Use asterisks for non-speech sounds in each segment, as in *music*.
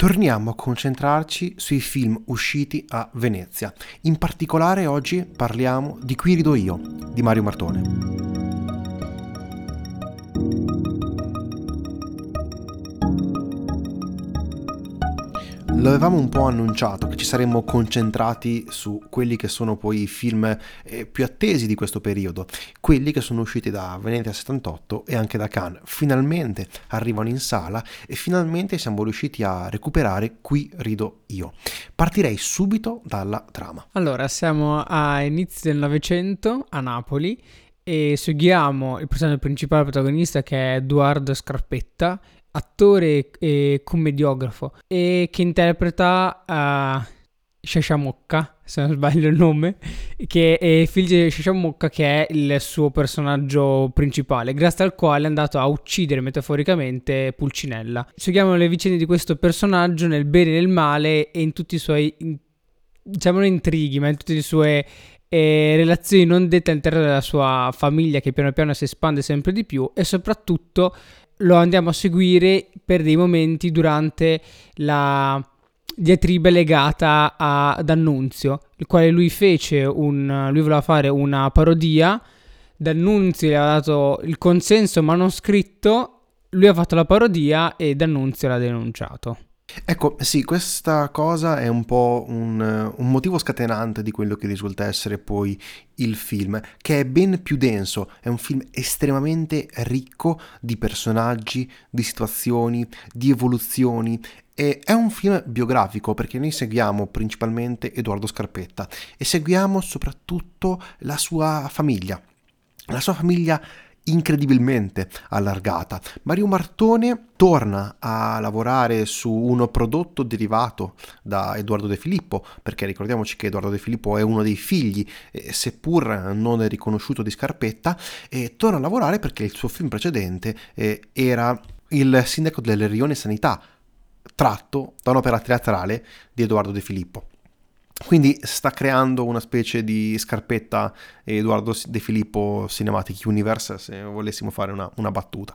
torniamo a concentrarci sui film usciti a Venezia. In particolare oggi parliamo di Qui rido io, di Mario Martone. Lo avevamo un po' annunciato che ci saremmo concentrati su quelli che sono poi i film eh, più attesi di questo periodo, quelli che sono usciti da Venezia 78 e anche da Cannes. Finalmente arrivano in sala e finalmente siamo riusciti a recuperare Qui rido io. Partirei subito dalla trama. Allora, siamo a inizio del Novecento a Napoli e seguiamo il personaggio principale protagonista che è Edoardo Scarpetta attore e commediografo e che interpreta uh, Shasha Mocca, se non sbaglio il nome, che è figlio di Shasha Mocca che è il suo personaggio principale, grazie al quale è andato a uccidere metaforicamente Pulcinella. Seguiamo le vicende di questo personaggio nel bene e nel male e in tutti i suoi, diciamo intrighi, ma in tutte le sue eh, relazioni non dette all'interno della sua famiglia che piano piano si espande sempre di più e soprattutto lo andiamo a seguire per dei momenti durante la diatriba legata ad Annunzio, il quale lui fece un lui voleva fare una parodia, D'Annunzio gli aveva dato il consenso ma non scritto, lui ha fatto la parodia e D'Annunzio l'ha denunciato. Ecco, sì, questa cosa è un po' un, un, motivo scatenante di quello che risulta essere poi il film, che è ben più denso, è un film estremamente ricco di personaggi, di situazioni, di evoluzioni. E è un film biografico perché noi seguiamo principalmente Edoardo Scarpetta e seguiamo soprattutto la sua famiglia. La sua famiglia incredibilmente allargata. Mario Martone torna a lavorare su uno prodotto derivato da Edoardo De Filippo, perché ricordiamoci che Edoardo De Filippo è uno dei figli, eh, seppur non riconosciuto di Scarpetta, e torna a lavorare perché il suo film precedente eh, era Il sindaco delle Rione Sanità, tratto da un'opera teatrale di Edoardo De Filippo. Quindi sta creando una specie di scarpetta Edoardo De Filippo Cinematic Universe, se volessimo fare una, una battuta.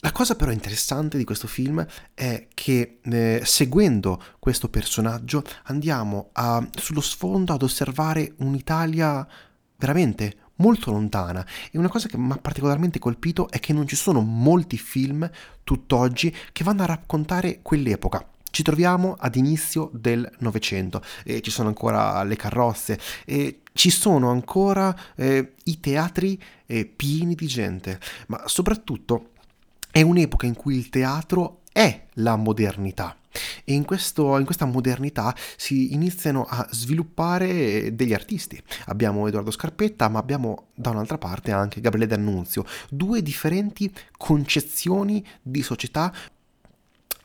La cosa però interessante di questo film è che eh, seguendo questo personaggio andiamo a, sullo sfondo ad osservare un'Italia veramente molto lontana e una cosa che mi ha particolarmente colpito è che non ci sono molti film tutt'oggi che vanno a raccontare quell'epoca ci troviamo ad inizio del Novecento e ci sono ancora le carrozze e ci sono ancora eh, i teatri eh, pieni di gente, ma soprattutto è un'epoca in cui il teatro è la modernità. E in, questo, in, questa modernità si iniziano a sviluppare degli artisti. Abbiamo Edoardo Scarpetta, ma abbiamo da un'altra parte anche Gabriele D'Annunzio, due differenti concezioni di società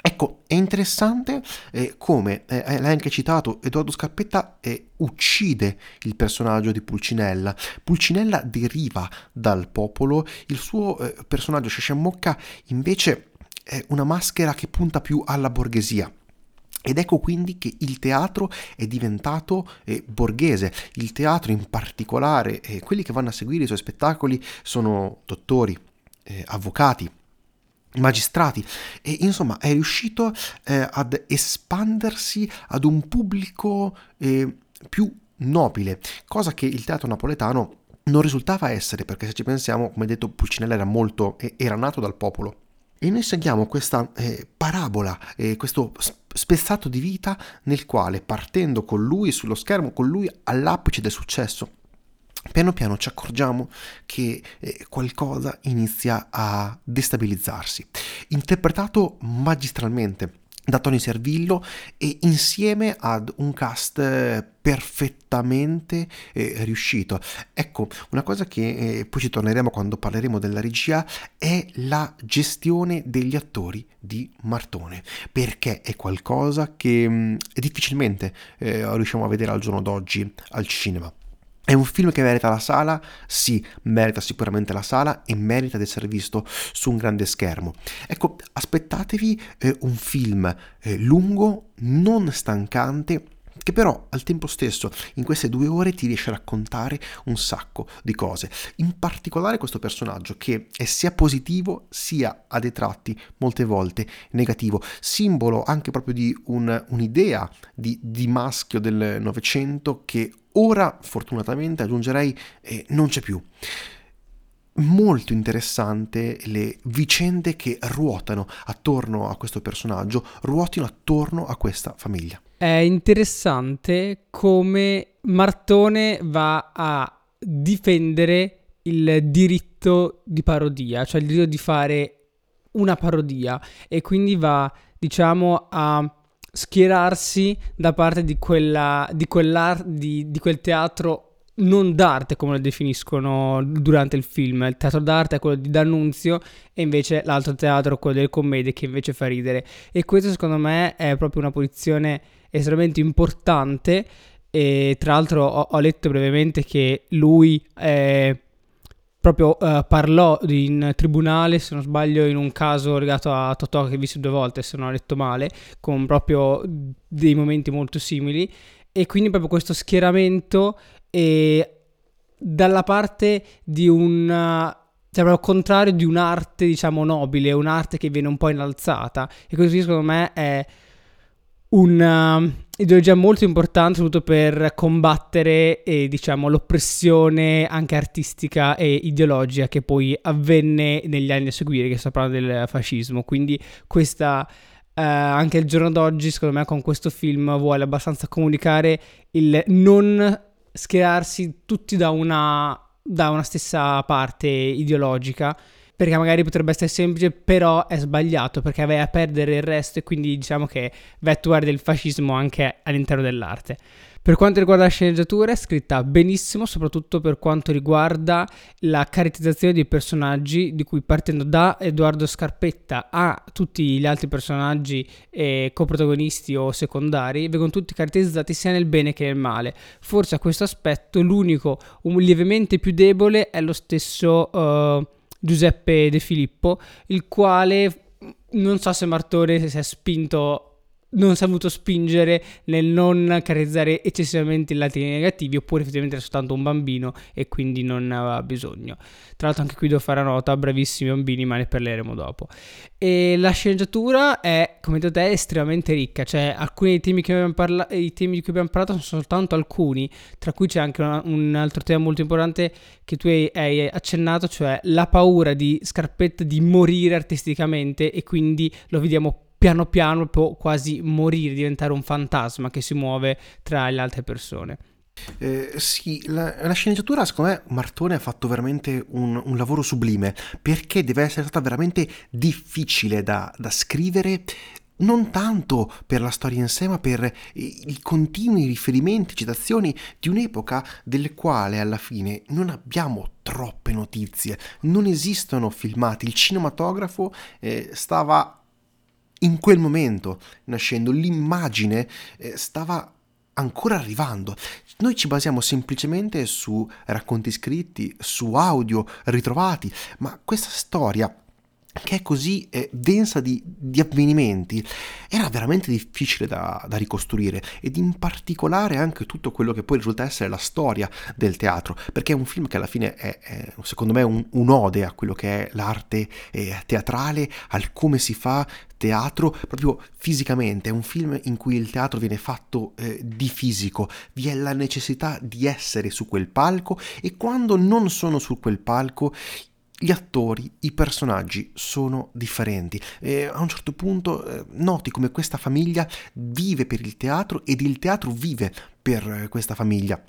Ecco, è interessante eh, come, eh, l'hai anche citato, Edoardo Scarpetta eh, uccide il personaggio di Pulcinella. Pulcinella deriva dal popolo, il suo eh, personaggio Shashamocca invece è una maschera che punta più alla borghesia. Ed ecco quindi che il teatro è diventato eh, borghese, il teatro in particolare, eh, quelli che vanno a seguire i suoi spettacoli sono dottori, eh, avvocati, magistrati e insomma è riuscito eh, ad espandersi ad un pubblico eh, più nobile, cosa che il teatro napoletano non risultava essere, perché se ci pensiamo, come detto, Pulcinella era molto, era nato dal popolo. E noi seguiamo questa eh, parabola, eh, questo spezzato di vita nel quale, partendo con lui sullo schermo, con lui all'apice del successo, piano piano ci accorgiamo che eh, qualcosa inizia a destabilizzarsi. Interpretato magistralmente da Tony Servillo e insieme ad un cast eh, perfettamente eh, riuscito. Ecco, una cosa che eh, poi ci torneremo quando parleremo della regia è la gestione degli attori di Martone, perché è qualcosa che mh, mm, difficilmente eh, riusciamo a vedere al giorno d'oggi al cinema. È un film che merita la sala? Sì, merita sicuramente la sala e merita di essere visto su un grande schermo. Ecco, aspettatevi eh, un film eh, lungo, non stancante, che però al tempo stesso in queste due ore ti riesce a raccontare un sacco di cose. In particolare questo personaggio che è sia positivo sia a dei tratti molte volte negativo, simbolo anche proprio di un, un'idea di, di maschio del Novecento che ora fortunatamente aggiungerei eh, non c'è più molto interessante le vicende che ruotano attorno a questo personaggio, ruotino attorno a questa famiglia. È interessante come Martone va a difendere il diritto di parodia, cioè il diritto di fare una parodia e quindi va, diciamo, a schierarsi da parte di, quella, di, di, di quel teatro non d'arte come lo definiscono durante il film. Il teatro d'arte è quello di D'Annunzio e invece l'altro teatro, quello delle commedie, che invece fa ridere. E questo secondo me è proprio una posizione estremamente importante. E tra l'altro ho, ho letto brevemente che lui eh, proprio uh, parlò in tribunale, se non sbaglio, in un caso legato a Totò che ho visto due volte, se non ho letto male, con proprio dei momenti molto simili. E quindi proprio questo schieramento e dalla parte di un cioè al contrario di un'arte diciamo nobile, un'arte che viene un po' innalzata e questo secondo me è un'ideologia molto importante soprattutto per combattere eh, diciamo l'oppressione anche artistica e ideologica che poi avvenne negli anni a seguire che sto parlando del fascismo. Quindi questa Uh, anche il giorno d'oggi, secondo me, con questo film vuole abbastanza comunicare il non schierarsi tutti da una, da una stessa parte ideologica perché magari potrebbe essere semplice, però è sbagliato perché vai a perdere il resto e quindi diciamo che vai a attuare del fascismo anche all'interno dell'arte. Per quanto riguarda la sceneggiatura è scritta benissimo, soprattutto per quanto riguarda la caratterizzazione dei personaggi, di cui partendo da Edoardo Scarpetta a tutti gli altri personaggi eh, coprotagonisti o secondari, vengono tutti caratterizzati sia nel bene che nel male. Forse a questo aspetto l'unico un lievemente più debole è lo stesso uh, Giuseppe De Filippo, il quale non so se Martone si è spinto non si è voluto spingere nel non caratterizzare eccessivamente i lati negativi oppure effettivamente era soltanto un bambino e quindi non aveva bisogno. Tra l'altro anche qui devo fare nota, bravissimi bambini ma ne parleremo dopo. E la sceneggiatura è, come detto te, estremamente ricca, cioè alcuni dei temi, parla- temi, di cui abbiamo parlato sono soltanto alcuni, tra cui c'è anche una, un altro tema molto importante che tu hai, hai accennato, cioè la paura di Scarpetta di morire artisticamente e quindi lo vediamo piano piano può quasi morire, diventare un fantasma che si muove tra le altre persone. Eh, sì, la, la, sceneggiatura secondo me Martone ha fatto veramente un, un, lavoro sublime perché deve essere stata veramente difficile da, da scrivere non tanto per la storia in sé, ma per i continui riferimenti, citazioni di un'epoca delle quali alla fine non abbiamo troppe notizie, non esistono filmati, il cinematografo eh, stava in quel momento nascendo, l'immagine eh, stava ancora arrivando. Noi ci basiamo semplicemente su racconti scritti, su audio ritrovati, ma questa storia che è così eh, densa di, di, avvenimenti, era veramente difficile da, da, ricostruire ed in particolare anche tutto quello che poi risulta essere la storia del teatro, perché è un film che alla fine è, è secondo me un, un'ode a quello che è l'arte eh, teatrale, al come si fa teatro proprio fisicamente, è un film in cui il teatro viene fatto eh, di fisico, vi è la necessità di essere su quel palco e quando non sono su quel palco gli attori, i personaggi sono differenti. E a un certo punto eh, noti come questa famiglia vive per il teatro ed il teatro vive per eh, questa famiglia.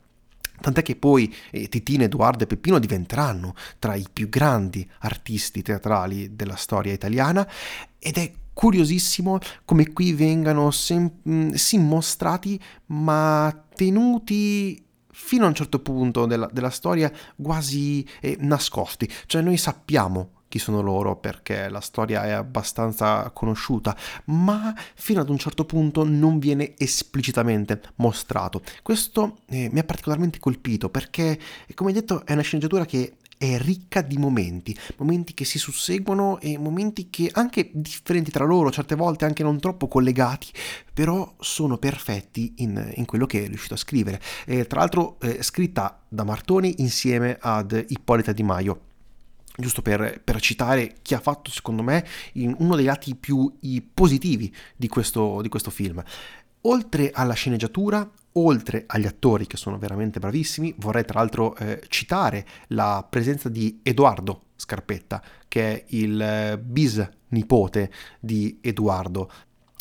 Tant'è che poi eh, Titina, Edoardo e Peppino diventeranno tra i più grandi artisti teatrali della storia italiana ed è curiosissimo come qui vengano sem- mm, sì mostrati ma tenuti fino a un certo punto della, della storia quasi eh, nascosti, cioè noi sappiamo chi sono loro perché la storia è abbastanza conosciuta, ma fino ad un certo punto non viene esplicitamente mostrato. Questo eh, mi ha particolarmente colpito perché, come detto, è una sceneggiatura che è ricca di momenti, momenti che si susseguono e momenti che anche differenti tra loro, certe volte anche non troppo collegati, però sono perfetti in, in quello che è riuscito a scrivere. E, tra l'altro eh, scritta da Martoni insieme ad Ippolita Di Maio giusto per, per, citare chi ha fatto secondo me uno dei lati più positivi di questo, di questo film. Oltre alla sceneggiatura, oltre agli attori che sono veramente bravissimi, vorrei tra l'altro eh, citare la presenza di Edoardo Scarpetta, che è il eh, bis nipote di Edoardo.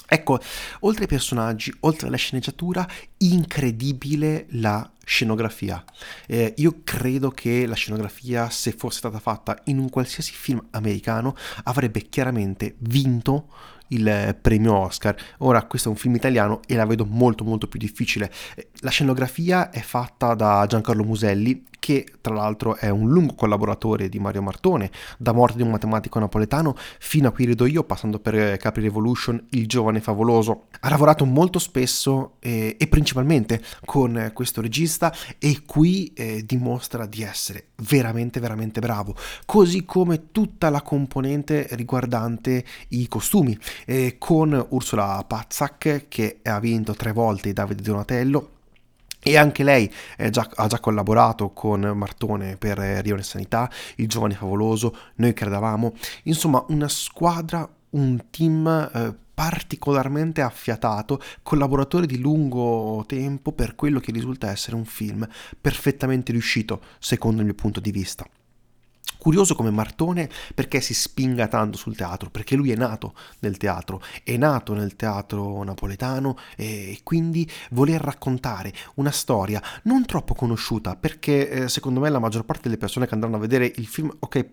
Ecco, oltre ai personaggi, oltre alla sceneggiatura, incredibile la scenografia. Eh, io credo che la scenografia, se fosse stata fatta in un qualsiasi film americano, avrebbe chiaramente vinto il premio Oscar. Ora questo è un film italiano e la vedo molto molto più difficile. La scenografia è fatta da Giancarlo Muselli che tra l'altro è un lungo collaboratore di Mario Martone, da Morte di un matematico napoletano fino a Qui rido io, passando per Capri Revolution, Il giovane favoloso. Ha lavorato molto spesso eh, e principalmente con questo regista e qui eh, dimostra di essere veramente veramente bravo, così come tutta la componente riguardante i costumi, eh, con Ursula Pazzak che ha vinto tre volte Davide Donatello e anche lei già, ha già collaborato con Martone per Rione Sanità, Il Giovane Favoloso, Noi Credavamo, insomma una squadra, un team eh, particolarmente affiatato, collaboratore di lungo tempo per quello che risulta essere un film perfettamente riuscito secondo il mio punto di vista. Curioso come Martone perché si spinga tanto sul teatro, perché lui è nato nel teatro, è nato nel teatro napoletano e quindi voler raccontare una storia non troppo conosciuta, perché eh, secondo me la maggior parte delle persone che andranno a vedere il film, ok,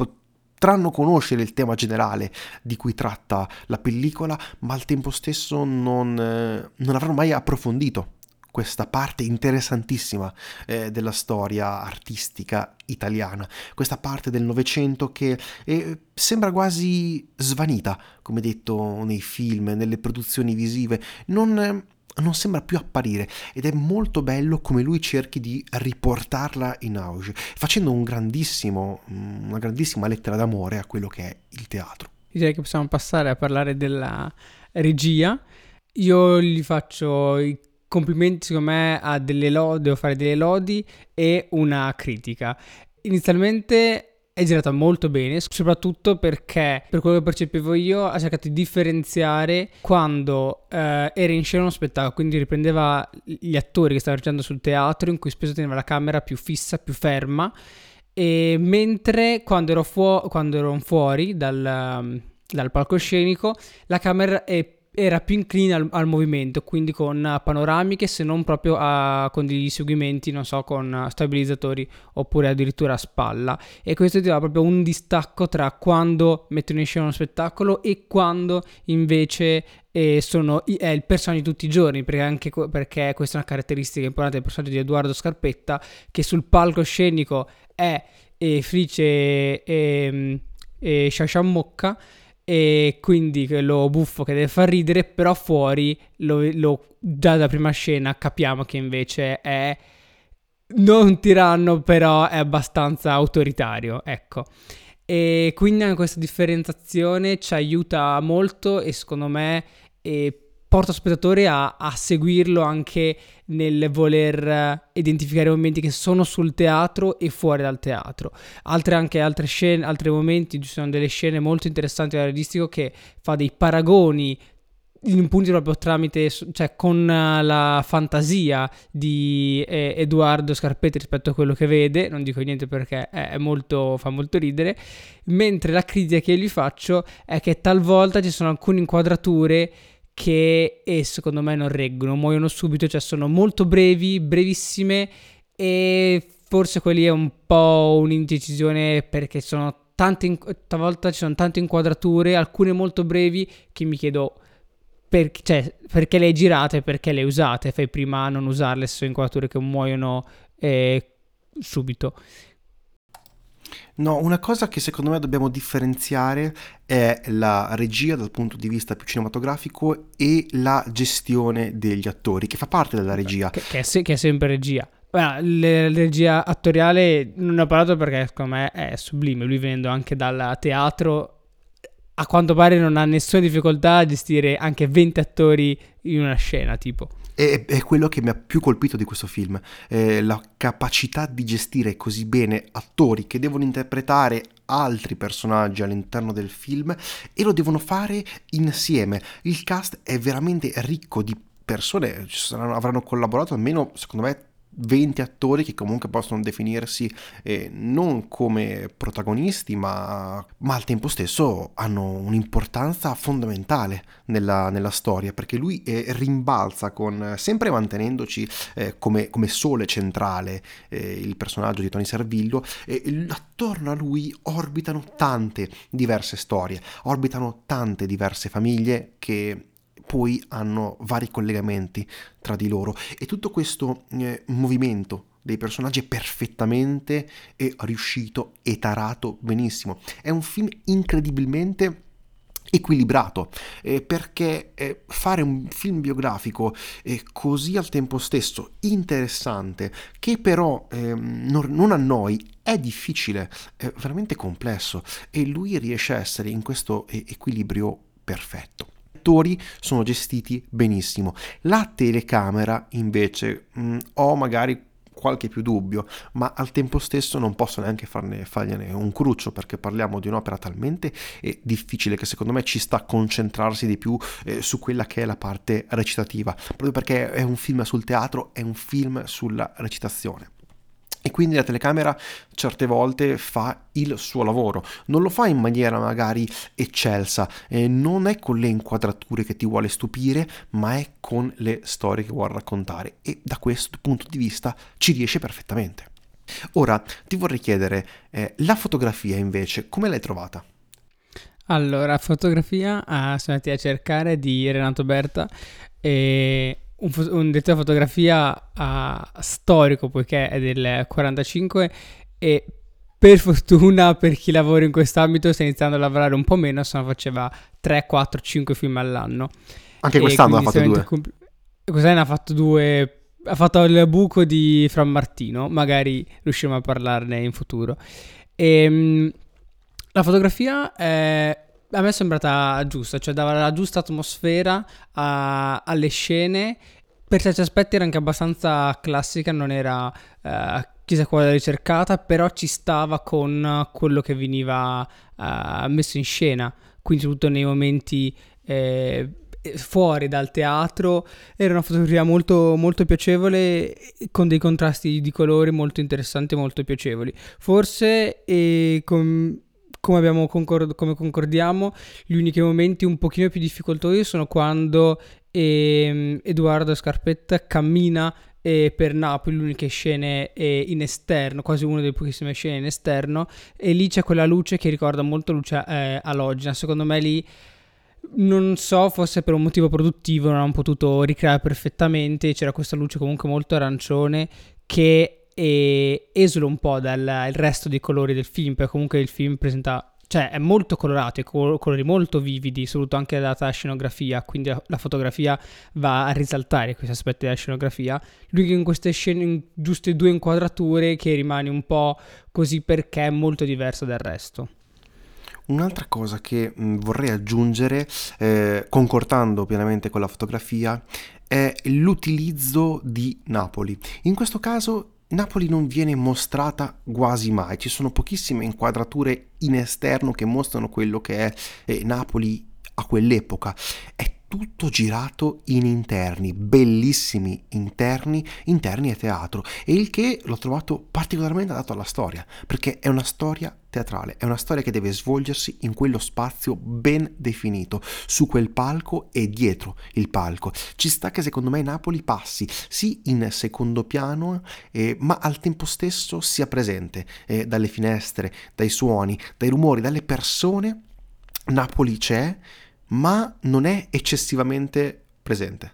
potranno conoscere il tema generale di cui tratta la pellicola, ma al tempo stesso non, eh, non avranno mai approfondito questa parte interessantissima eh, della storia artistica italiana, questa parte del Novecento che eh, sembra quasi svanita, come detto nei film, nelle produzioni visive, non, eh, non sembra più apparire ed è molto bello come lui cerchi di riportarla in auge, facendo un grandissimo, mm, una grandissima lettera d'amore a quello che è il teatro. Direi che possiamo passare a parlare della regia. Io gli faccio i complimenti secondo me a delle lodi, devo fare delle lodi e una critica. Inizialmente è girata molto bene, soprattutto perché, per quello che percepivo io, ha cercato di differenziare quando eh, era in scena uno spettacolo, quindi riprendeva gli attori che stavano recitando sul teatro, in cui spesso teneva la camera più fissa, più ferma, e mentre quando ero, fu- quando ero fuori dal, dal palcoscenico, la camera è era più incline al, al, movimento, quindi con panoramiche, se non proprio a, con degli seguimenti, non so, con stabilizzatori oppure addirittura a spalla. E questo ti dà proprio un distacco tra quando mettono in scena uno spettacolo e quando invece eh, sono, è il personaggio di tutti i giorni, perché, anche, perché questa è una caratteristica importante del personaggio di Edoardo Scarpetta, che sul palcoscenico è eh, Frice e, e, e Shashamocca e quindi quello buffo che deve far ridere, però fuori lo, lo, già da prima scena capiamo che invece è non tiranno, però è abbastanza autoritario, ecco. E quindi anche questa differenziazione ci aiuta molto e secondo me e porta spettatore a, a, seguirlo anche nel voler eh, identificare momenti che sono sul teatro e fuori dal teatro. Altre anche altre scene, altri momenti, ci sono delle scene molto interessanti al realistico che fa dei paragoni in punti proprio tramite, cioè con eh, la fantasia di eh, Edoardo Scarpetti rispetto a quello che vede, non dico niente perché è molto, fa molto ridere, mentre la critica che gli faccio è che talvolta ci sono alcune inquadrature che e secondo me non reggono, muoiono subito, cioè sono molto brevi, brevissime e forse quelli è un po' un'indecisione perché sono tante, talvolta ci sono tante inquadrature, alcune molto brevi che mi chiedo per, cioè, perché le hai girate e perché le usate, fai prima a non usarle se sono inquadrature che muoiono eh, subito. No, una cosa che secondo me dobbiamo differenziare è la regia dal punto di vista più cinematografico e la gestione degli attori, che fa parte della regia. Che, che, è, se- che è sempre regia. Beh, la regia attoriale non ne ho parlato perché secondo me è sublime. Lui venendo anche dal teatro, a quanto pare non ha nessuna difficoltà a gestire anche 20 attori in una scena, tipo. È, è quello che mi ha più colpito di questo film, eh, la capacità di gestire così bene attori che devono interpretare altri personaggi all'interno del film e lo devono fare insieme. Il cast è veramente ricco di persone, avranno collaborato almeno, secondo me, 20 attori che comunque possono definirsi eh, non come protagonisti ma, ma, al tempo stesso hanno un'importanza fondamentale nella, nella storia perché lui eh, rimbalza con, sempre mantenendoci eh, come, come, sole centrale eh, il personaggio di Tony Servillo e attorno a lui orbitano tante diverse storie orbitano tante diverse famiglie che poi hanno vari collegamenti tra di loro e tutto questo eh, movimento dei personaggi è perfettamente è riuscito e tarato benissimo. È un film incredibilmente equilibrato eh, perché eh, fare un film biografico eh, così al tempo stesso interessante che però ehm, non, non annoi è difficile, è veramente complesso e lui riesce a essere in questo eh, equilibrio perfetto attori sono gestiti benissimo. La telecamera invece mh, mm, ho magari qualche più dubbio, ma al tempo stesso non posso neanche farne, fargliene un cruccio perché parliamo di un'opera talmente eh, difficile che secondo me ci sta a concentrarsi di più eh, su quella che è la parte recitativa, proprio perché è un film sul teatro, è un film sulla recitazione. E quindi la telecamera certe volte fa il suo lavoro, non lo fa in maniera magari eccelsa, eh, non è con le inquadrature che ti vuole stupire, ma è con le storie che vuole raccontare e da questo punto di vista ci riesce perfettamente. Ora ti vorrei chiedere, eh, la fotografia invece, come l'hai trovata? Allora, fotografia, ah, sono andati a cercare di Renato Berta e un, un direttore di fotografia uh, storico poiché è del 45 e per fortuna *laughs* per chi lavora in quest'ambito sta iniziando a lavorare un po' meno, se no faceva 3, 4, 5 film all'anno. Anche e quest'anno ha fatto due. Compl- quest'anno ha fatto due ha fatto il buco di Fran Martino, magari riusciremo a parlarne in futuro. E, ehm, la fotografia è a me è sembrata giusta, cioè dava la giusta atmosfera a, alle scene. Per certi aspetti era anche abbastanza classica, non era uh, chissà quale ricercata, però ci stava con quello che veniva uh, messo in scena. Quindi, soprattutto nei momenti eh, fuori dal teatro, era una fotografia molto, molto piacevole, con dei contrasti di colori molto interessanti e molto piacevoli. Forse eh, con come, concord- come concordiamo, gli unici momenti un pochino più difficoltosi sono quando ehm, Edoardo Scarpetta cammina eh, per Napoli, le uniche scene eh, in esterno, quasi una delle pochissime scene in esterno, e lì c'è quella luce che ricorda molto luce eh, alogena. Secondo me lì non so, forse per un motivo produttivo non hanno potuto ricreare perfettamente, c'era questa luce comunque molto arancione che e esula un po' dal resto dei colori del film, perché comunque il film presenta, cioè è molto colorato, col- colori molto vividi, soprattutto anche data la scenografia, quindi la fotografia va a risaltare questi aspetti della scenografia. Lui in queste scene, in giuste due inquadrature, che rimane un po' così perché è molto diverso dal resto. Un'altra cosa che mh, vorrei aggiungere, eh, concordando pienamente con la fotografia, è l'utilizzo di Napoli. In questo caso Napoli non viene mostrata quasi mai, ci sono pochissime inquadrature in esterno che mostrano quello che è eh, Napoli a quell'epoca. È tutto girato in interni, bellissimi interni, interni e teatro, e il che l'ho trovato particolarmente adatto alla storia, perché è una storia teatrale, è una storia che deve svolgersi in quello spazio ben definito, su quel palco e dietro il palco. Ci sta che secondo me Napoli passi sì in secondo piano, eh, ma al tempo stesso sia presente eh, dalle finestre, dai suoni, dai rumori, dalle persone. Napoli c'è, ma non è eccessivamente presente.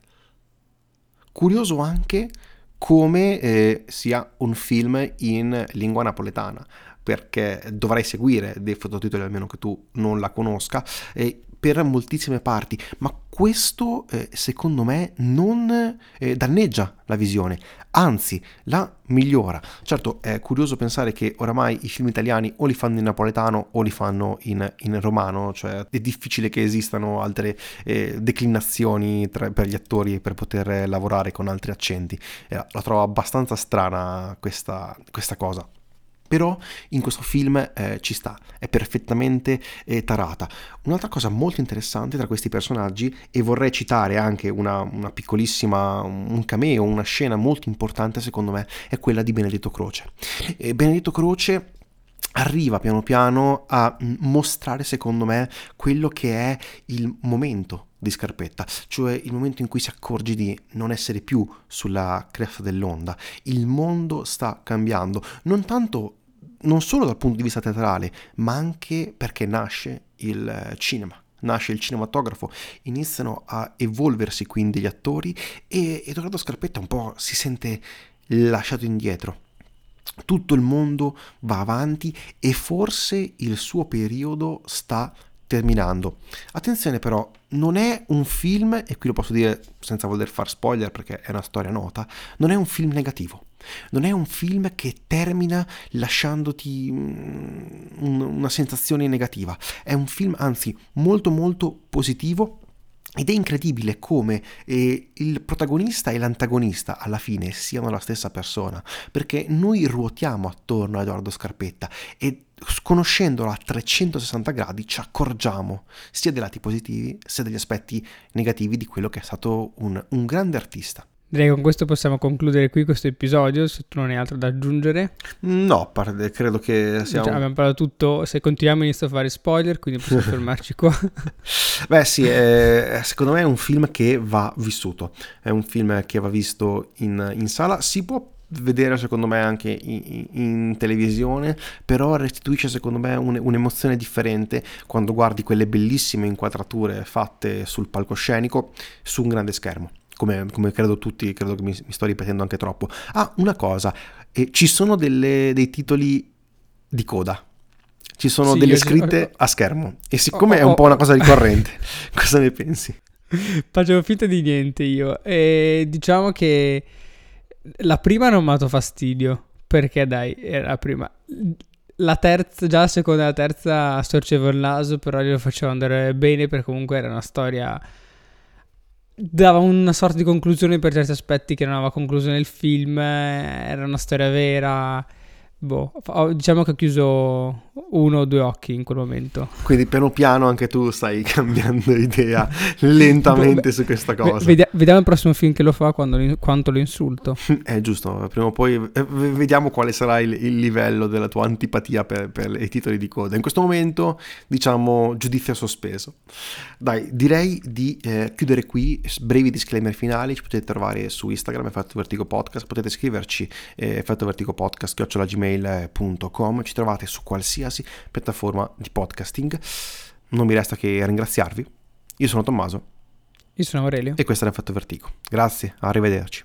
Curioso anche come eh, sia un film in lingua napoletana perché dovrai seguire dei fottotitoli almeno che tu non la conosca e per moltissime parti, ma questo eh, secondo me non eh, danneggia la visione, anzi la migliora. Certo è curioso pensare che oramai i film italiani o li fanno in napoletano o li fanno in, in romano, cioè è difficile che esistano altre eh, declinazioni tra, per gli attori per poter lavorare con altri accenti. Eh, la trovo abbastanza strana questa, questa cosa però in questo film eh, ci sta, è perfettamente eh, tarata. Un'altra cosa molto interessante tra questi personaggi, e vorrei citare anche una, una, piccolissima, un cameo, una scena molto importante secondo me, è quella di Benedetto Croce. E Benedetto Croce arriva piano piano a mostrare secondo me quello che è il momento di Scarpetta, cioè il momento in cui si accorge di non essere più sulla cresta dell'onda. Il mondo sta cambiando, non tanto non solo dal punto di vista teatrale, ma anche perché nasce il cinema nasce il cinematografo, iniziano a evolversi quindi gli attori e Edoardo Scarpetta un po' si sente lasciato indietro. Tutto il mondo va avanti e forse il suo periodo sta terminando. Attenzione però, non è un film, e qui lo posso dire senza voler far spoiler perché è una storia nota, non è un film negativo. Non è un film che termina lasciandoti mm, una sensazione negativa. È un film anzi molto molto positivo ed è incredibile come eh, il protagonista e l'antagonista alla fine siano la stessa persona, perché noi ruotiamo attorno a Edoardo Scarpetta e conoscendolo a 360 gradi ci accorgiamo sia dei lati positivi sia degli aspetti negativi di quello che è stato un, un grande artista. Direi che con questo possiamo concludere qui questo episodio, se tu non hai altro da aggiungere. No, credo che sia... Già, abbiamo parlato tutto, se continuiamo inizio a fare spoiler, quindi possiamo *laughs* fermarci qua. *laughs* Beh sì, è, secondo me è un film che va vissuto, è un film che va visto in, in sala, si può vedere secondo me anche in, in, televisione, però restituisce secondo me un, un'emozione differente quando guardi quelle bellissime inquadrature fatte sul palcoscenico su un grande schermo come, come, credo tutti, credo che mi, mi, sto ripetendo anche troppo. Ah, una cosa, eh, ci sono delle, dei titoli di coda. Ci sono sì, delle scritte a schermo e siccome oh, oh, è un po' una cosa ricorrente, *laughs* cosa ne pensi? Facevo finta di niente io e diciamo che la prima non mi ha dato fastidio perché dai, era la prima. La terza, già la seconda e la terza storcevo il naso, però glielo facevo andare bene perché comunque era una storia dava una sorta di conclusione per certi aspetti che non aveva concluso nel film, era una storia vera. Boh, diciamo che ho chiuso uno o due occhi in quel momento. Quindi piano piano anche tu stai *laughs* cambiando idea lentamente su questa cosa. Vedi- vediamo il prossimo film che lo fa quando, quanto lo insulto. È *laughs* giusto, prima o poi eh, vediamo quale sarà il, il livello della tua antipatia per, per, i titoli di coda. In questo momento diciamo giudizio sospeso. Dai, direi di eh, chiudere qui, brevi disclaimer finali, ci potete trovare su Instagram, Effetto Vertigo Podcast, potete scriverci eh, Effetto Vertigo Podcast, chiocciolagmail.com, ci trovate su qualsiasi qualsiasi piattaforma di podcasting. Non mi resta che ringraziarvi. Io sono Tommaso. Io sono Aurelio. E questo è l'effetto Vertigo. Grazie, arrivederci.